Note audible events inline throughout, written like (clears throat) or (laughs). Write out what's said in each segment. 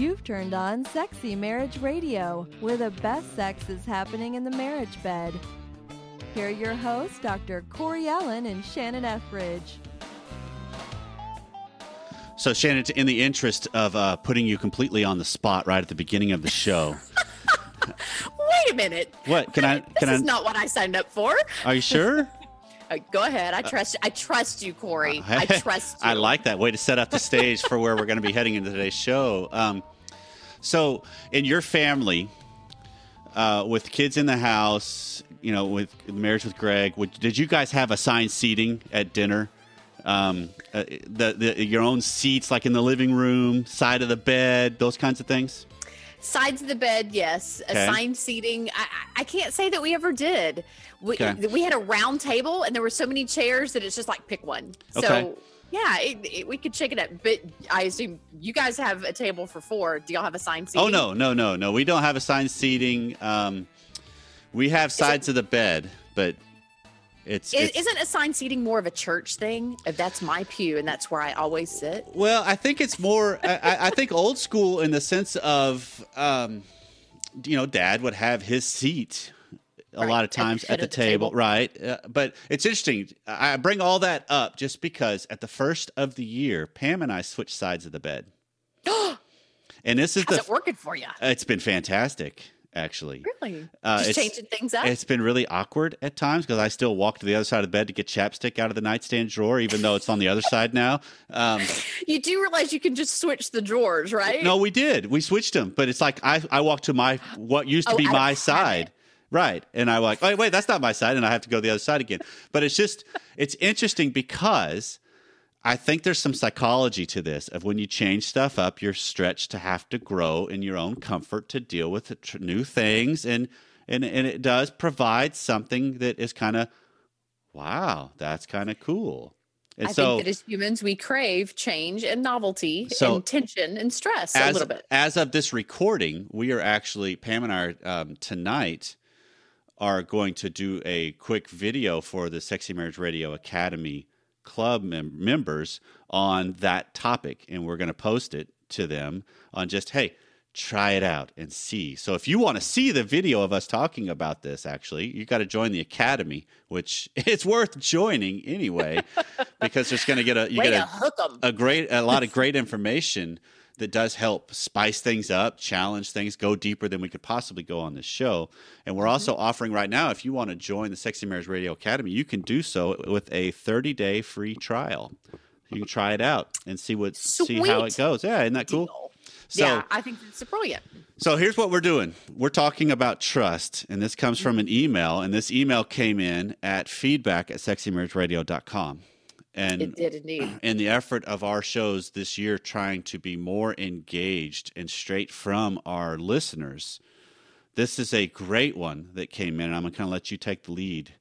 You've turned on Sexy Marriage Radio, where the best sex is happening in the marriage bed. Here are your hosts, Dr. Corey Allen and Shannon Ethridge. So, Shannon, in the interest of uh, putting you completely on the spot right at the beginning of the show, (laughs) Wait a minute. what can I? This Can is I? not what I signed up for. Are you sure? (laughs) Uh, go ahead. I trust. I trust you, Corey. I trust you. I like that way to set up the stage for where we're going to be heading into today's show. Um, so, in your family, uh, with kids in the house, you know, with marriage with Greg, would, did you guys have assigned seating at dinner? Um, uh, the, the your own seats, like in the living room, side of the bed, those kinds of things. Sides of the bed, yes. Okay. Assigned seating. I, I can't say that we ever did. We, Okay. we had a round table and there were so many chairs that it's just like pick one. So, yeah, it, it, we could shake it up. But I assume you guys have a table for four. Do y'all have assigned seating? Oh no, no, no, no. We don't have assigned seating. Um, we have sides of the bed, but it's, it's isn't assigned seating more of a church thing? If that's my pew and that's where I always sit. well. I think it's more. I, I- think old school in the sense of, um, you know, Dad would have his seat a Right, lot of times at the, of the table, table. right? Uh, but it's interesting. I I bring all that up just because at the first of the year, Pam and I switched sides of the bed, (gasps) and this is How's the. it working for you? It's been fantastic, actually. Really? Uh, Just it's- changing things up? It's been really awkward at times because I still walk to the other side of the bed to get chapstick out of the nightstand drawer, even though it's on the other side now. Um, (laughs) You do realize you can just switch the drawers, right? no, we did. We switched them, but it's like I, I walk to my what used to Oh, be my side. Right. And I'm like, oh, wait, that's not my side. And I have to go the other side again. But it's just, it's interesting because I think there's some psychology to this of when you change stuff up, you're stretched to have to grow in your own comfort to deal with new things. And, and, and it does provide something that is kind of, wow, that's kind of cool. And I so, think that as humans, we crave change and novelty So- and tension and stress a as, little bit. as of this recording, we are actually Pam and I are, um, tonight are going to do a quick video for the Sexy Marriage Radio Academy club mem- members on that topic, and we're going to post it to them on just hey. Try it out and see. So, if you want to see the video of us talking about this, actually, you got to join the academy, which (laughs) it's worth joining anyway, because there's going to get a you Way get a, a great a lot of great information that does help spice things up, challenge things, go deeper than we could possibly go on this show. And we're also mm-hmm. offering right now, if you want to join the Sexy Marriage Radio Academy, you can do so with a 30 day free trial. You can try it out and see what see how it goes. Yeah, isn't that cool? Deal. So yeah, I think it's brilliant. so here's what we're doing. We're talking about trust, and this comes from an mm-hmm. email, and this email came in at feedback at sexymarriageradio.com. And It did indeed. (clears throat) in the effort of our shows this year trying to be more engaged and straight from our listeners this is a great one that came in and i'm going to kind of let you take the lead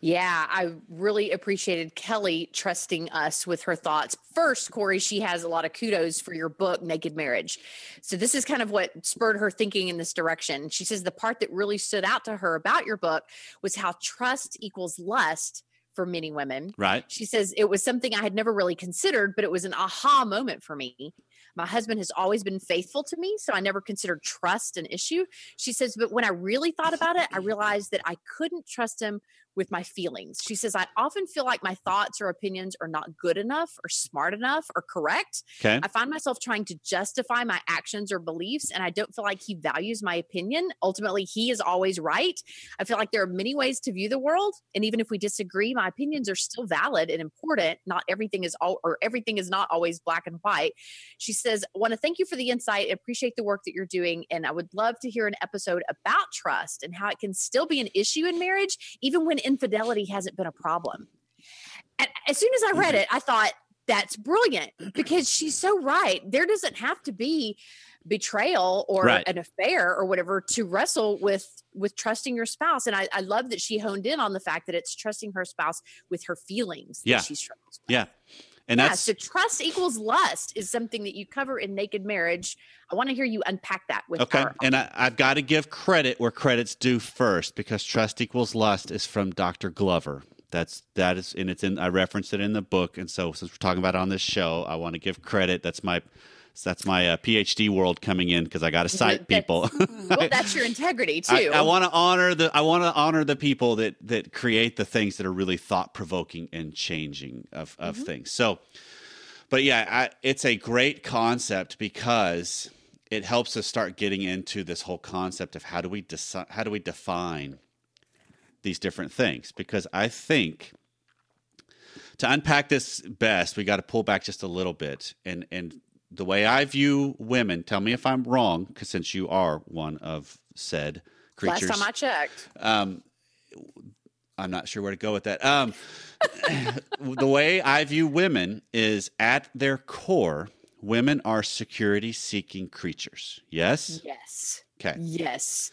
Yeah, I really appreciated Kelly trusting us with her thoughts. First, Corey, she has a lot of kudos for your book, Naked Marriage. So, this is kind of what spurred her thinking in this direction. She says the part that really stood out to her about your book was how trust equals lust for many women. right She says it was something I had never really considered, but it was an aha moment for me. My husband has always been faithful to me, so I never considered trust an issue. She says, but when I really thought about it, I realized that I couldn't trust him with my feelings. She says, I often feel like my thoughts or opinions are not good enough or smart enough or correct. okay I find myself trying to justify my actions or beliefs, and I don't feel like he values my opinion. Ultimately, he is always right. I feel like there are many ways to view the world, and even if we disagree, my opinions are still valid and important. Not everything is all, or everything is not always black and white. She says, "I want to thank you for the insight. Appreciate the work that you're doing, and I would love to hear an episode about trust and how it can still be an issue in marriage, even when infidelity hasn't been a problem." And as soon as I read mm-hmm. it, I thought that's brilliant because she's so right. There doesn't have to be betrayal or Right. an affair or whatever to wrestle with with trusting your spouse. And I, I love that she honed in on the fact that it's trusting her spouse with her feelings that Yeah. she struggles with. yeah and yeah, that's so trust equals lust is something that you cover in Naked Marriage. I want to hear you unpack that with okay our and I, i've got to give credit where credit's due first because trust equals lust is from dr glover. That's that is and it's in i referenced it in the book and so since we're talking about it on this show i want to give credit. That's my So that's my uh, PhD world coming in because I got to cite That's- people. (laughs) well, that's your integrity too. I, I want to honor the I want to honor the people that that create the things that are really thought provoking and changing of of Mm-hmm. things. So, but yeah, I, it's a great concept because it helps us start getting into this whole concept of how do we decide how do we define these different things because I think to unpack this best we got to pull back just a little bit and and the way I view women tell me if I'm wrong because since you are one of said creatures Last time I checked. um, I'm not sure where to go with that. Um, (laughs) the way I view women is at their core, women are security seeking creatures. Yes? Yes. Okay. Yes.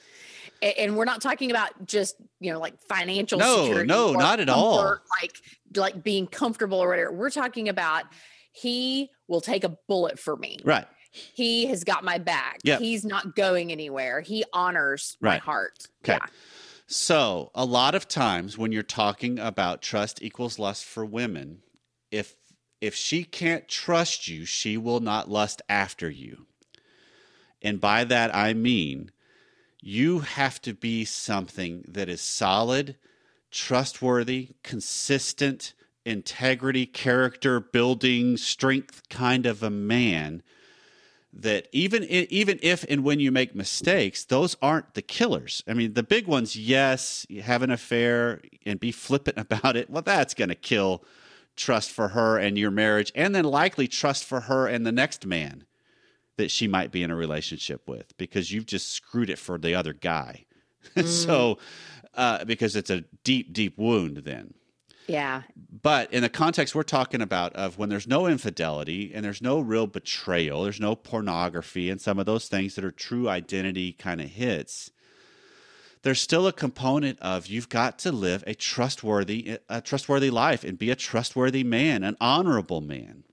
And we're not talking about just, you know, like financial No, security no, not at all. Like like being comfortable or whatever. We're talking about he will take a bullet for me. Right. He has got my back. Yep. He's not going anywhere. He honors my heart. Okay. Yeah. So, a lot of times when you're talking about trust equals lust for women, if if she can't trust you, she will not lust after you. And by that I mean you have to be something that is solid, trustworthy, consistent, integrity, character building, strength kind of a man that even even if and when you make mistakes, those aren't the killers. I mean, the big ones, yes, you have an affair and be flippant (laughs) about it. Well, that's going to kill trust for her and your marriage, and then likely trust for her and the next man that she might be in a relationship with because you've just screwed it for the other guy. (laughs) so, uh, because it's a deep, deep wound then Yeah. but in the context we're talking about of when there's no infidelity and there's no real betrayal there's no pornography and some of those things that are true identity kind of hits there's still a component of you've got to live a trustworthy a trustworthy life and be a trustworthy man an honorable man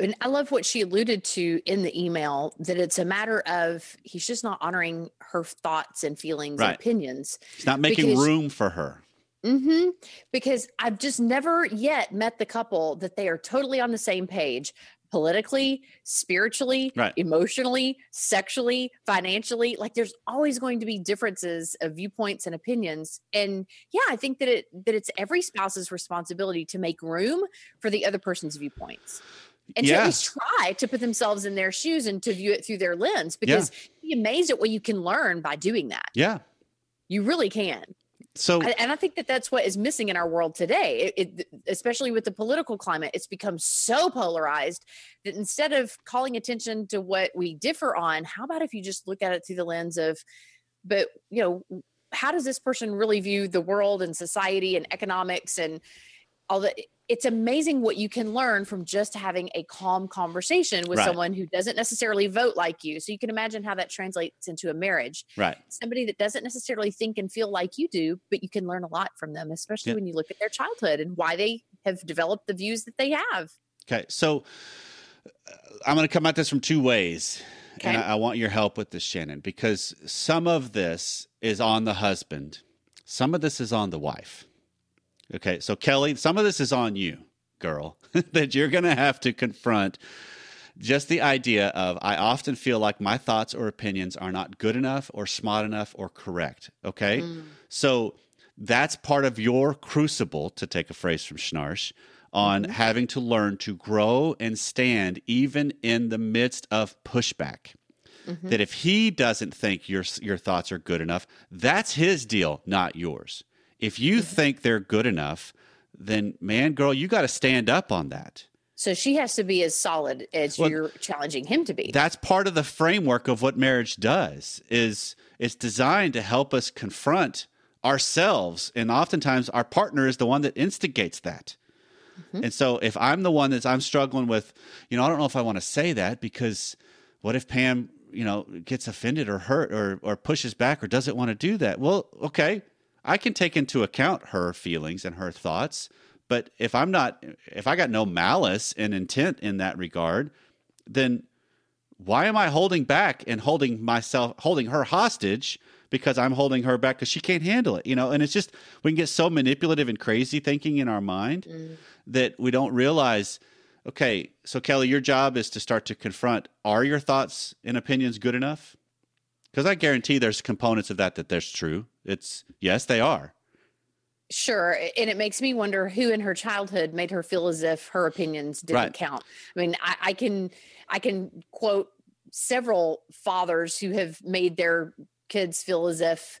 And I love what she alluded to in the email that it's a matter of he's just not honoring her thoughts and feelings Right. and opinions. He's not making room for her hmm Because I've just never yet met the couple that they are totally on the same page politically, spiritually, Right. emotionally, sexually, financially. Like there's always going to be differences of viewpoints and opinions. And yeah, I think that it that it's every spouse's responsibility to make room for the other person's viewpoints. And to at least try to put themselves in their shoes and to view it through their lens because you'd be amazed at what you can learn by doing that. yeah You really can. So and I think that that's what is missing in our world today, it, it, especially with the political climate. It's become so polarized that instead of calling attention to what we differ on, how about if you just look at it through the lens of, but you know, how does this person really view the world and society and economics and all that? It's amazing what you can learn from just having a calm conversation with Right. someone who doesn't necessarily vote like you. So you can imagine how that translates into a marriage right somebody that doesn't necessarily think and feel like you do, but you can learn a lot from them, especially Yeah. when you look at their childhood and why they have developed the views that they have. Okay, so uh, I'm going to come at this from two ways, and I, I want your help with this, Shannon, because some of this is on the husband, some of this is on the wife. Okay, so Kelly, some of this is on you, girl, (laughs) that you're going to have to confront just the idea of I often feel like my thoughts or opinions are not good enough or smart enough or correct. Okay. Mm. So that's part of your crucible, to take a phrase from Schnarch, on mm-hmm. having to learn to grow and stand even in the midst of pushback. Mm-hmm. That if he doesn't think your your thoughts are good enough, that's his deal, not yours. If you mm-hmm. think they're good enough, then man, girl, you got to stand up on that. So she has to be as solid as Well, you're challenging him to be. that's part of the framework of what marriage does is it's designed to help us confront ourselves and oftentimes our partner is the one that instigates that. Mm-hmm. And so if i'm the one that's i'm struggling with you know i don't know if i want to say that because what if pam you know gets offended or hurt or or pushes back or doesn't want to do that? Well okay i can take into account her feelings and her thoughts but if i'm not if i got no malice and intent in that regard then why am I holding back and holding myself, holding her hostage because I'm holding her back because she can't handle it, you know? And it's just, we can get so manipulative and crazy thinking in our mind mm. that we don't realize, Okay, so Kelly, your job is to start to confront are your thoughts and opinions good enough? Because I guarantee there's components of that that there's true. It's yes, they are. Sure. And it makes me wonder who in her childhood made her feel as if her opinions didn't Right. count. I mean, I, I can I can quote several fathers who have made their kids feel as if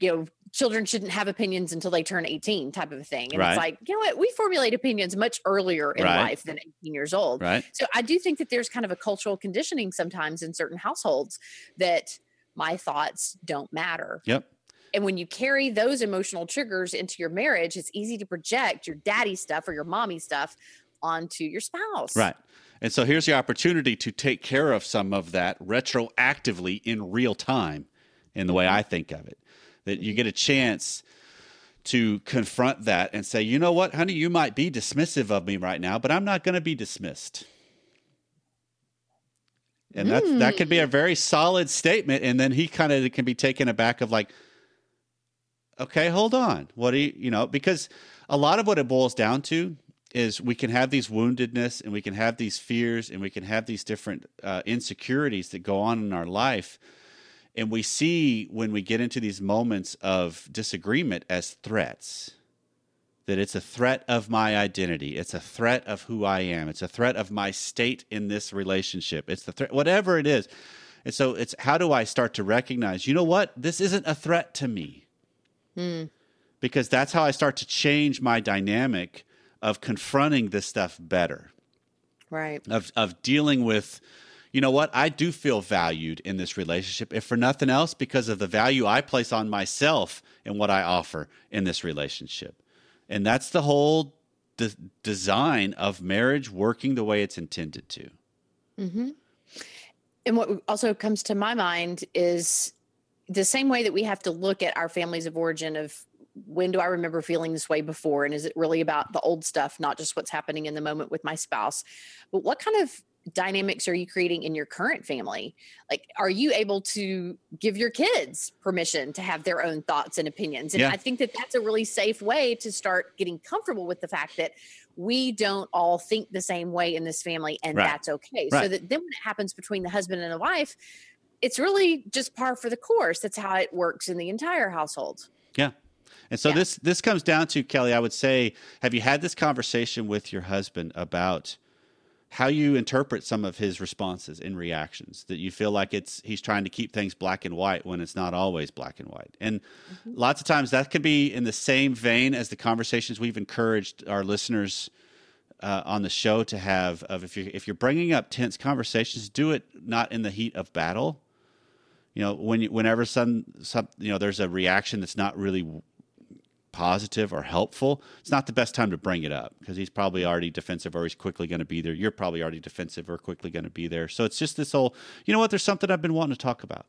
you know children shouldn't have opinions until they turn 18 type of a thing and Right. it's like you know what we formulate opinions much earlier in Right. life than 18 years old Right? so I do think that there's kind of a cultural conditioning sometimes in certain households that my thoughts don't matter. Yep. And when you carry those emotional triggers into your marriage, it's easy to project your daddy stuff or your mommy stuff onto your spouse. Right. And so here's the opportunity to take care of some of that retroactively in real time in the way mm-hmm. I think of it. That you mm-hmm. get a chance to confront that and say, you know what, honey, you might be dismissive of me right now, but I'm not going to be dismissed. And that that could be a very solid statement. And then he kind of can be taken aback of like, okay, hold on. What do you, you know, because a lot of what it boils down to is we can have these woundedness and we can have these fears and we can have these different uh, insecurities that go on in our life. And we see when we get into these moments of disagreement as threats that it's a threat of my identity. It's a threat of who I am. It's a threat of my state in this relationship. It's the threat, whatever it is. And so it's how do I start to recognize, you know what? This isn't a threat to me. Hmm. Because that's how I start to change my dynamic of confronting this stuff better, Right. of, of dealing with, you know what? I do feel valued in this relationship, if for nothing else, because of the value I place on myself and what I offer in this relationship. And that's the whole de- design of marriage working the way it's intended to. Mm-hmm. And what also comes to my mind is the same way that we have to look at our families of origin of when do I remember feeling this way before? And is it really about the old stuff, not just what's happening in the moment with my spouse? But what kind of dynamics are you creating in your current family? Like, are you able to give your kids permission to have their own thoughts and opinions? And Yeah. I think that that's a really safe way to start getting comfortable with the fact that we don't all think the same way in this family, and Right. that's okay. So that then when it happens between the husband and the wife, it's really just par for the course. That's how it works in the entire household. Yeah. And so Yeah. this this comes down to Kelly, I would say, have you had this conversation with your husband about how you interpret some of his responses and reactions that you feel like it's he's trying to keep things black and white when it's not always black and white. And lots of times that could be in the same vein as the conversations we've encouraged our listeners uh, on the show to have of if you if you're bringing up tense conversations, do it not in the heat of battle. You know, when you, whenever some some you know there's a reaction that's not really positive or helpful, it's not the best time to bring it up because he's probably already defensive or he's quickly going to be there. You're probably already defensive or quickly going to be there. So it's just this whole, you know what? There's something I've been wanting to talk about.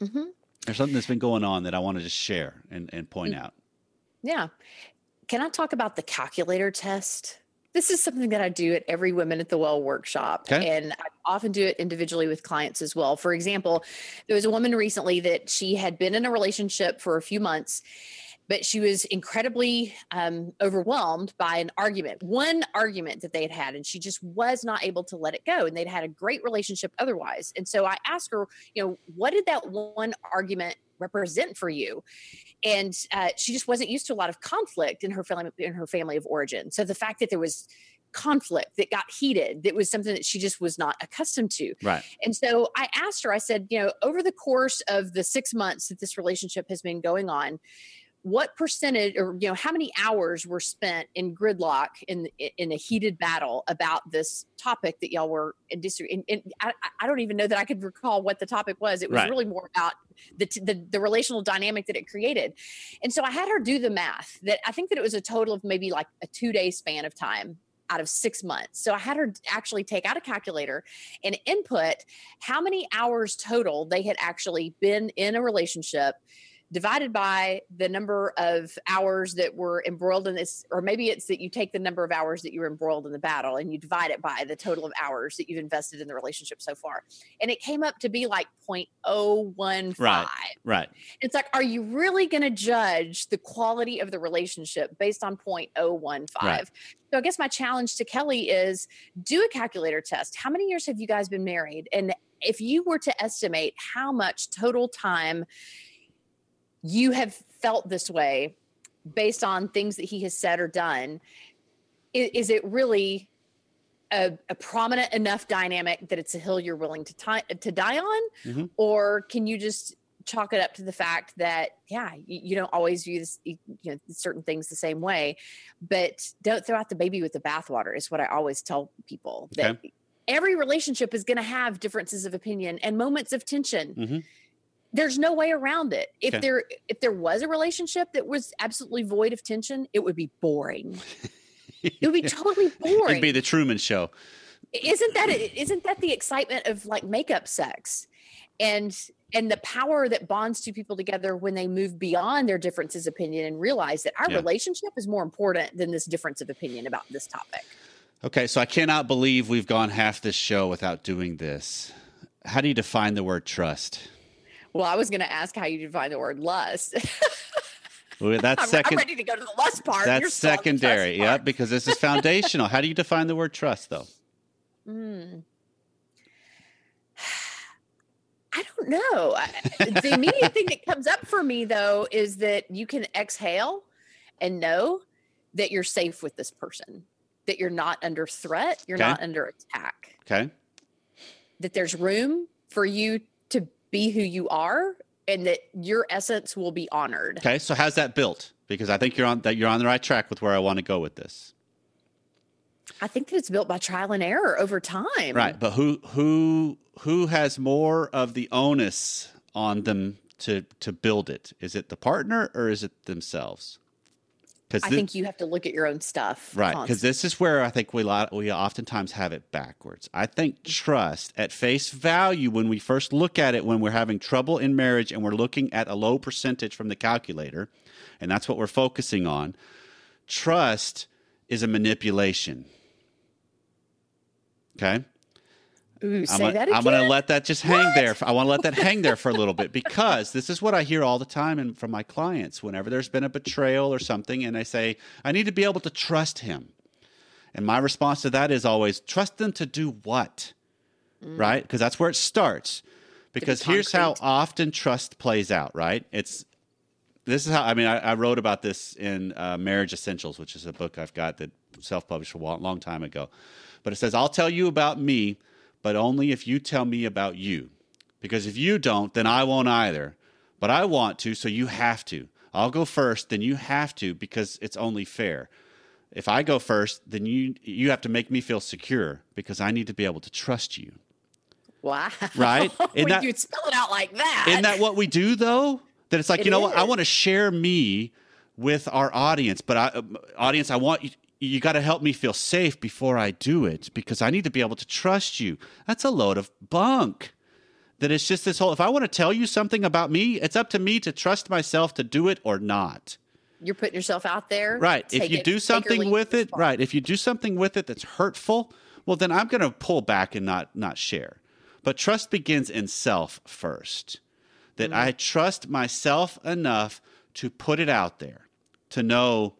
Mm-hmm. There's something that's been going on that I want to just share and, and point mm. out. Yeah. Can I talk about the calculator test? This is something that I do at every Women at the Well workshop. Okay. And I often do it individually with clients as well. For example, there was a woman recently that she had been in a relationship for a few months, but she was incredibly um, overwhelmed by an argument, one argument that they had had, and she just was not able to let it go. And they'd had a great relationship otherwise. And so I asked her, you know, what did that one argument represent for you? and uh, she just wasn't used to a lot of conflict in her family in her family of origin. So the fact that there was conflict that got heated, that was something that she just was not accustomed to. Right. And so I asked her, I said, you know, over the course of the six months that this relationship has been going on, what percentage or you know how many hours were spent in gridlock in in a heated battle about this topic that y'all were in and, and I, I don't even know that i could recall what the topic was it was Right. really more about the, the the relational dynamic that it created and so i had her do the math that i think that it was a total of maybe like a two day span of time out of six months. So I had her actually take out a calculator and input how many hours total they had actually been in a relationship divided by the number of hours that were embroiled in this, or maybe it's that you take the number of hours that you were embroiled in the battle and you divide it by the total of hours that you've invested in the relationship so far. And it came up to be like 0.015. Right. Right. It's like, are you really going to judge the quality of the relationship based on 0.015? Right. So I guess my challenge to Kelly is do a calculator test. How many years have you guys been married? And if you were to estimate how much total time you have felt this way based on things that he has said or done, is, is it really a, a, prominent enough dynamic that it's a hill you're willing to tie, to die on, Mhm. or can you just chalk it up to the fact that yeah, you, you don't always view this, you know, certain things the same way, but don't throw out the baby with the bathwater is what I always tell people. That every relationship is going to have differences of opinion and moments of tension. Mhm. There's no way around it. If Okay. there if there was a relationship that was absolutely void of tension, it would be boring. (laughs) It would be totally boring. It'd be the Truman Show. isn't that isn't that the excitement of like makeup sex and and the power that bonds two people together when they move beyond their differences of opinion and realize that our Yeah. relationship is more important than this difference of opinion about this topic Okay, so I cannot believe we've gone half this show without doing this. How do you define the word trust? Well i was going to ask how you define the word lust (laughs) Well, That's I'm, I'm second. ready to go to the lust part That's secondary. part. Yep, because this is foundational. How do you define the word trust, though? (laughs) Mm. I don't know. The immediate thing that comes up for me though is that you can exhale and know that you're safe with this person, that you're not under threat, you're Okay. not under attack, Okay. that there's room for you be who you are and that your essence will be honored. Okay. So how's that built? Because I think you're on that you're on the right track with where I want to go with this. I think that it's built by trial and error over time. Right. But who who who has more of the onus on them to to build it? Is it the partner or is it themselves? Because I think you have to look at your own stuff. Right, because this is where I think we lot, we oftentimes have it backwards. I think trust at face value when we first look at it when we're having trouble in marriage and we're looking at a low percentage from the calculator, and that's what we're focusing on. Trust is a manipulation. Okay, Ooh, I'm say gonna, that I'm gonna let that just hang there. I want to let that hang there for a little bit because this is what I hear all the time and from my clients whenever there's been a betrayal or something, and they say, "I need to be able to trust him." And my response to that is always, "Trust them to do what?" Right? Because that's where it starts. Because here's how often trust plays out. Right? It's this is how I mean I, I wrote about this in uh, Marriage Essentials, which is a book I've got that self-published a long time ago. But it says, "I'll tell you about me, but only if you tell me about you. Because if you don't, then I won't either. But I want to, so you have to. I'll go first, then you have to because it's only fair. If I go first, then you you have to make me feel secure because I need to be able to trust you." Wow. Right? (laughs) Isn't that- you spell it out like that. Isn't that what we do though? That it's like, It you know what? I want to share me with our audience, but I, um, audience, I want you. You got to help me feel safe before I do it because I need to be able to trust you. That's a load of bunk. That it's just this whole. If I want to tell you something about me, it's up to me to trust myself to do it or not. You're putting yourself out there. Right. If you it- do something with it, right. If you do something with it that's hurtful, well, then I'm going to pull back and not not share. But trust begins in self first. That Mm-hmm. I trust myself enough to put it out there, to know,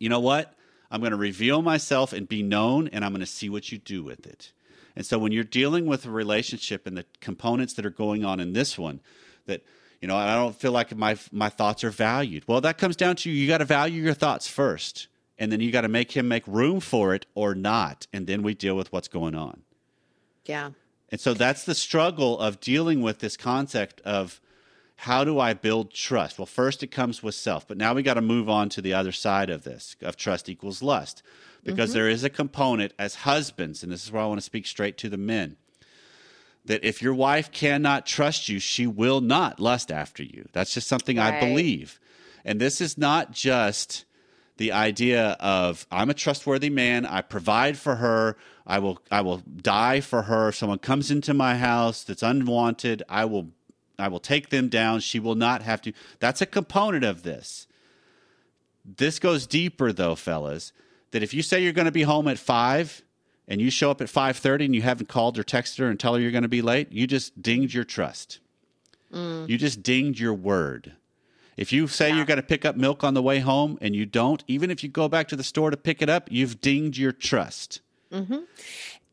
you know what? I'm going to reveal myself and be known, and I'm going to see what you do with it. And so when you're dealing with a relationship and the components that are going on in this one, that you know, I don't feel like my my thoughts are valued. Well, that comes down to you, you got to value your thoughts first, and then you got to make him make room for it or not, and then we deal with what's going on. Yeah. And so that's the struggle of dealing with this concept of how do I build trust? Well, first it comes with self, but now we got to move on to the other side of this of trust equals lust because mm-hmm. there is a component as husbands, and this is where I want to speak straight to the men. That if your wife cannot trust you, she will not lust after you. That's just something I believe. And this is not just the idea of I'm a trustworthy man, I provide for her, I will I will die for her. If someone comes into my house that's unwanted, I will I will take them down. She will not have to. That's a component of this. This goes deeper though, fellas. That if you say you're going to be home at 5 and you show up at 5:30 and you haven't called or texted her and tell her you're going to be late, you just dinged your trust. Mm. You just dinged your word. If you say yeah. you're going to pick up milk on the way home and you don't, even if you go back to the store to pick it up, you've dinged your trust. Mm-hmm.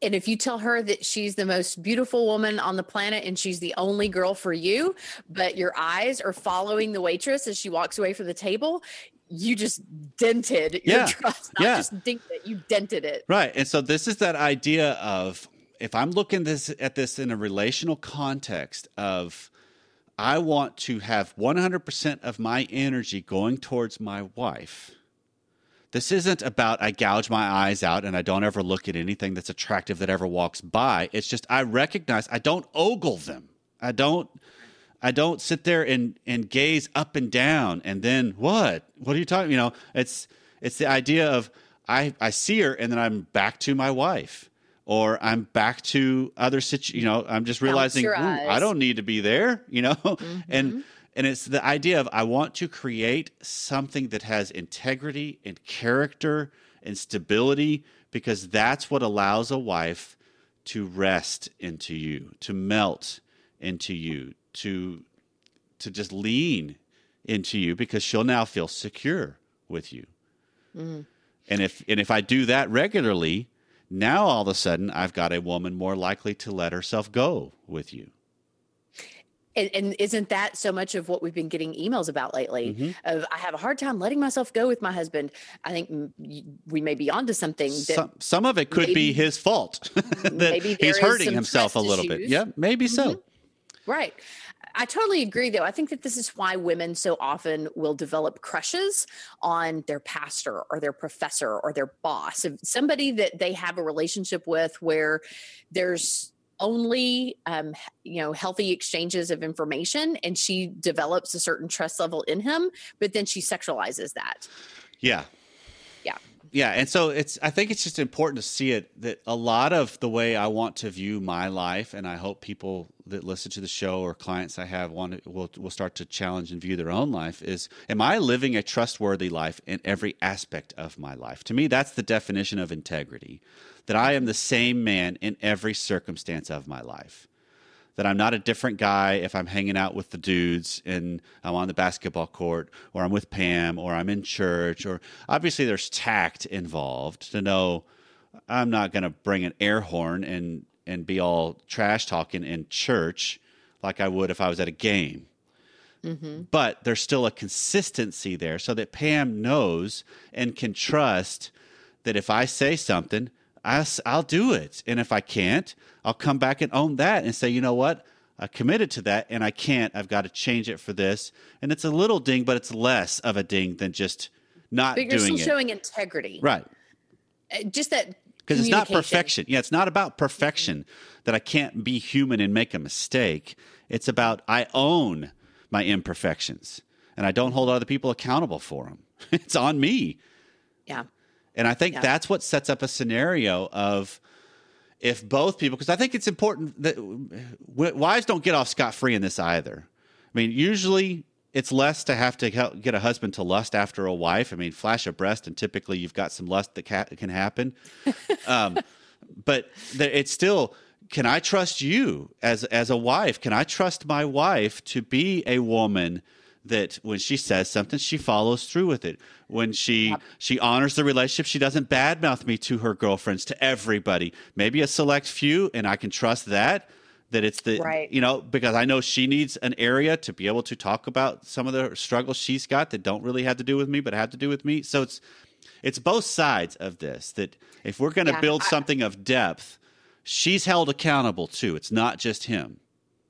And if you tell her that she's the most beautiful woman on the planet and she's the only girl for you, but your eyes are following the waitress as she walks away from the table, you just dented your trust. Not yeah. just dinked it, you dented it. Right. And so this is that idea of if I'm looking this at this in a relational context of I want to have 100% of my energy going towards my wife. This isn't about I gouge my eyes out and I don't ever look at anything that's attractive that ever walks by. It's just I recognize I don't ogle them. I don't I don't sit there and and gaze up and down and then what? What are you talking? You know, it's it's the idea of I I see her and then I'm back to my wife or I'm back to other situ. You know, I'm just realizing I don't need to be there. You know, (laughs) mm-hmm. and and it's the idea of I want to create something that has integrity and character and stability because that's what allows a wife to rest into you, to melt into you, to to just lean into you because she'll now feel secure with you. Mm. And if and if I do that regularly, now all of a sudden I've got a woman more likely to let herself go with you. And, and, isn't that so much of what we've been getting emails about lately? Mm-hmm. Of I have a hard time letting myself go with my husband. I think we may be onto something. some, some of it could maybe, be his fault. (laughs) that he's hurting himself a little issues. bit. Yeah, maybe so. Mm-hmm. Right. I totally agree, though. I think that this is why women so often will develop crushes on their pastor or their professor or their boss, somebody that they have a relationship with where there's only um, you know healthy exchanges of information and she develops a certain trust level in him but then she sexualizes that. Yeah yeah and so it's i think it's just important to see it that a lot of the way i want to view my life and i hope people that listen to the show or clients i have want to, will, will start to challenge and view their own life is am i living a trustworthy life in every aspect of my life to me that's the definition of integrity that I am the same man in every circumstance of my life. That I'm not a different guy if I'm hanging out with the dudes and I'm on the basketball court or I'm with Pam or I'm in church or obviously there's tact involved to know I'm not going to bring an air horn and and be all trash talking in church like I would if I was at a game. Mm-hmm. But there's still a consistency there so that Pam knows and can trust that if I say something, I, I'll do it. And if I can't, I'll come back and own that and say, you know what? I committed to that and I can't. I've got to change it for this. And it's a little ding, but it's less of a ding than just not but you're still it. showing integrity. Right. Uh, just that because it's not perfection. Yeah, it's not about perfection that I can't be human and make a mistake. It's about I own my imperfections and I don't hold other people accountable for them. (laughs) it's on me. Yeah. And I think yeah. that's what sets up a scenario of if both people, because I think it's important that wives don't get off scot free in this either. I mean, usually it's less to have to get a husband to lust after a wife. I mean, flash a breast, and typically you've got some lust that can happen. (laughs) um, but it's still, can I trust you as as a wife? Can I trust my wife to be a woman that when she says something, she follows through with it. When she yep. she honors the relationship, she doesn't badmouth me to her girlfriends, to everybody. Maybe a select few, and I can trust that that it's the right. you know because I know she needs an area to be able to talk about some of the struggles she's got that don't really have to do with me, but have to do with me. So it's it's both sides of this that if we're going to yeah, build I, something of depth, she's held accountable too. It's not just him.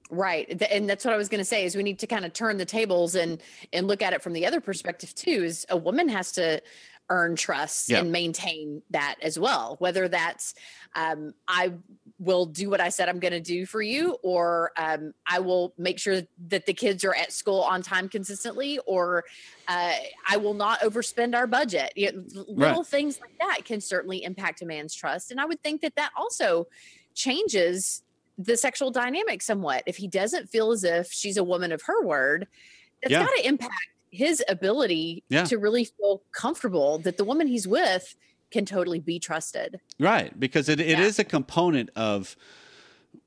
Right. And that's what I was going to say is we need to kind of turn the tables and and look at it from the other perspective too is a woman has to earn trust and maintain that as well whether that's um, i will do what i said i'm going to do for you or um, i will make sure that the kids are at school on time consistently or uh, i will not overspend our budget you know, little right. things like that can certainly impact a man's trust and i would think that that also changes the sexual dynamic somewhat. If he doesn't feel as if she's a woman of her word, that's Yeah. got to impact his ability Yeah. to really feel comfortable that the woman he's with can totally be trusted. Right, because it, it Yeah. is a component of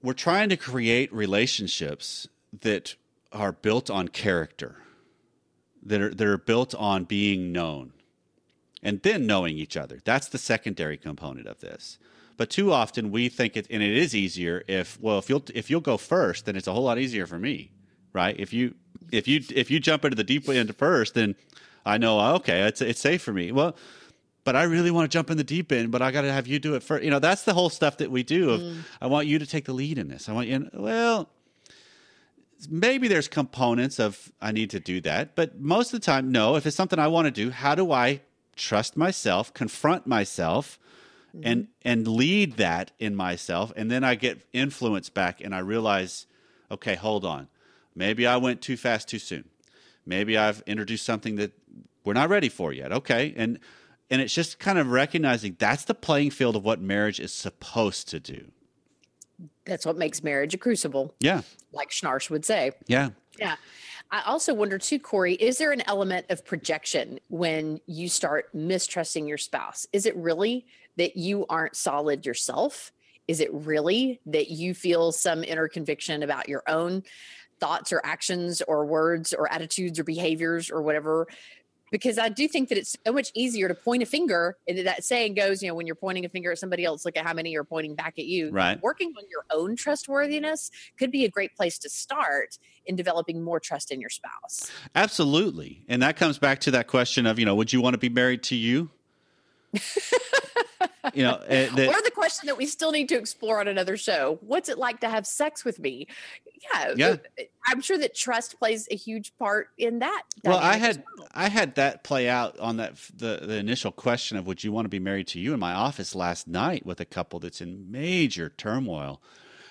we're trying to create relationships that are built on character, that are that are built on being known, and then knowing each other. That's the secondary component of this. But too often we think it, and it is easier if well if you'll if you'll go first, then it's a whole lot easier for me, right? If you if you if you jump into the deep end first, then I know oh, okay, it's it's safe for me. Well, but I really want to jump in the deep end, but I got to have you do it first. You know, that's the whole stuff that we do. Of mm. I want you to take the lead in this. I want you. Well, maybe there's components of I need to do that, but most of the time, no. If it's something I want to do, how do I trust myself, confront myself, Mm-hmm. and and lead that in myself, and then I get influence back, and I realize, okay, hold on, maybe I went too fast too soon. Maybe I've introduced something that we're not ready for yet. Okay, and and it's just kind of recognizing that's the playing field of what marriage is supposed to do. That's what makes marriage a crucible, Yeah, like Schnarch would say. yeah. Yeah. I also wonder too, Corey, is there an element of projection when you start mistrusting your spouse? Is it really that you aren't solid yourself? Is it really that you feel some inner conviction about your own thoughts or actions or words or attitudes or behaviors or whatever? Because I do think that it's so much easier to point a finger. And that saying goes, you know, when you're pointing a finger at somebody else, look at how many you're pointing back at you. Right. Working on your own trustworthiness could be a great place to start in developing more trust in your spouse. Absolutely. And that comes back to that question of, you know, would you want to be married to you? (laughs) you know, eh, that- or the question that we still need to explore on another show what's it like to have sex with me yeah Yeah. i'm sure that trust plays a huge part in that well, I had well. I had that play out on that the the initial question of would you want to be married to you in my office last night with a couple that's in major turmoil,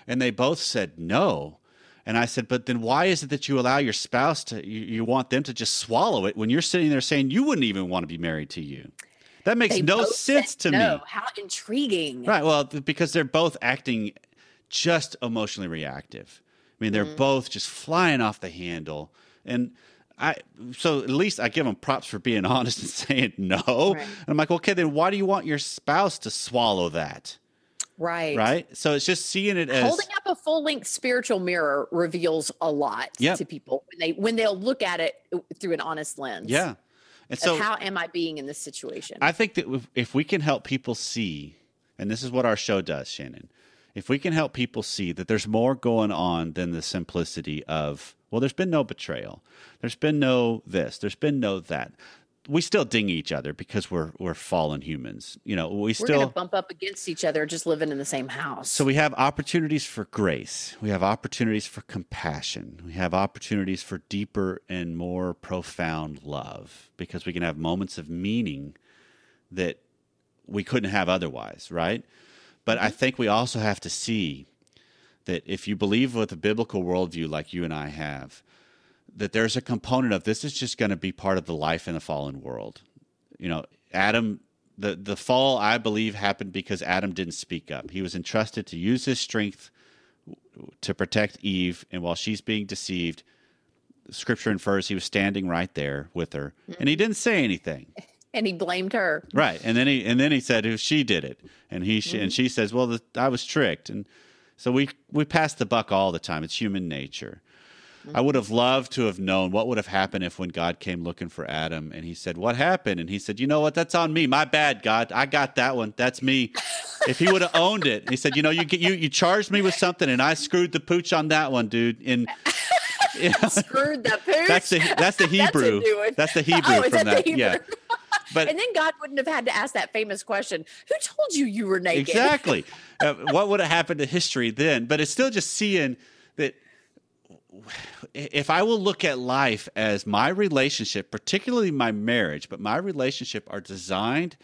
and they both said no. And I said, but then why is it that you allow your spouse to you, you want them to just swallow it when you're sitting there saying you wouldn't even want to be married to you? That makes They no sense to no. me. how intriguing Right. Well, because they're both acting just emotionally reactive. I mean, they're Mm-hmm. both just flying off the handle. And I, so at least I give them props for being (laughs) honest and saying no. Right. And I'm like, okay, then why do you want your spouse to swallow that? right Right. So it's just seeing it as holding up a full-length spiritual mirror reveals a lot Yep. to people when they when they'll look at it through an honest lens yeah. And so how am i being in this situation I think that if, if we can help people see, and this is what our show does, Shannon, if we can help people see that there's more going on than the simplicity of, well, there's been no betrayal, there's been no this, there's been no that. We still ding each other because we're we're fallen humans. You know, we we're still bump up against each other just living in the same house so we have opportunities for grace. We have opportunities for compassion. We have opportunities for deeper and more profound love because we can have moments of meaning that we couldn't have otherwise, right? But I mm-hmm. think we also have to see that if you believe with a biblical worldview like you and I have, that there's a component of this is just going to be part of the life in the fallen world. You know, Adam, the, the fall, I believe, happened because Adam didn't speak up. He was entrusted to use his strength to protect Eve, and while she's being deceived, scripture infers he was standing right there with her, and he mm-hmm. didn't say anything. (laughs) and he blamed her Right, and then he and then he said "Who- she did it, and he sh and mm-hmm. she says, "Well, the, I was tricked," and so we we pass the buck all the time. It's human nature. I mm-hmm. would have loved to have known what would have happened if when God came looking for Adam and he said, "What happened?" and he said, "You know what? That's on me. My bad, God. I got that one. That's me." (laughs) if he would have owned it, he said, "You know, you get you you charged me with something, and I screwed the pooch on that one, dude." And you (laughs) know, (laughs) screwed the pooch that's the that's the That's Hebrew. one. That's the Hebrew Oh, from that that. the Yeah, Hebrew? But and then God wouldn't have had to ask that famous question Who told you you were naked? Exactly. (laughs) uh, what would have happened to history then? But it's still just seeing that if I will look at life as my relationship, particularly my marriage, but my relationship are designed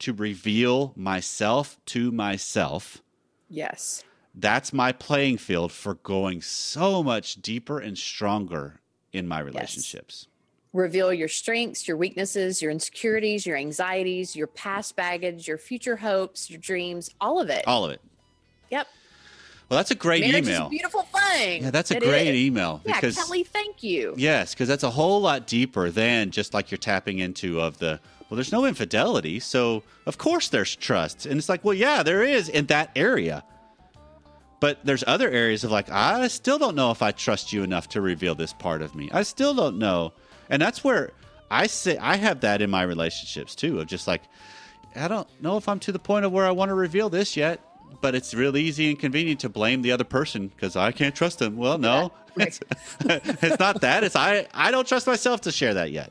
to reveal myself to myself. Yes. That's my playing field for going so much deeper and stronger in my relationships. Reveal your strengths, your weaknesses, your insecurities, your anxieties, your past baggage, your future hopes, your dreams, all of it. All of it. Yep. Well, that's a great Marriage email. beautiful thing. yeah, that's a It great is. email Yeah, because Kelly, thank you. yes, because that's a whole lot deeper than just like you're tapping into of the well. There's no infidelity, so of course there's trust, and it's like, well, yeah, there is in that area. But there's other areas of like, I still don't know if I trust you enough to reveal this part of me. I still don't know. And that's where I say I have that in my relationships too, of just like, I don't know if I'm to the point of where I want to reveal this yet. But it's real easy and convenient to blame the other person because I can't trust them. Well, no, it's, (laughs) it's not that. It's I, I don't trust myself to share that yet.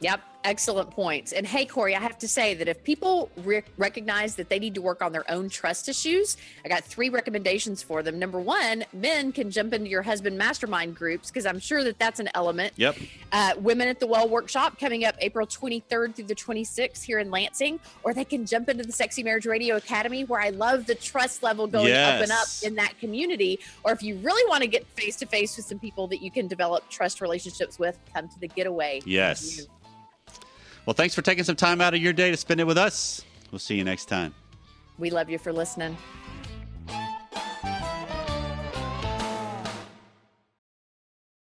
Yep, excellent points. And hey, Corey, I have to say that if people re- recognize that they need to work on their own trust issues, I got three recommendations for them. Number one, men can jump into your husband mastermind groups because I'm sure that that's an element. Yep. Uh, Women at the Well workshop coming up April 23rd through the 26th here in Lansing, or they can jump into the Sexy Marriage Radio Academy where I love the trust level going up and up in that community. Or if you really want to get face to face with some people that you can develop trust relationships with, come to the getaway. Yes. Well, thanks for taking some time out of your day to spend it with us. We'll see you next time. We love you for listening.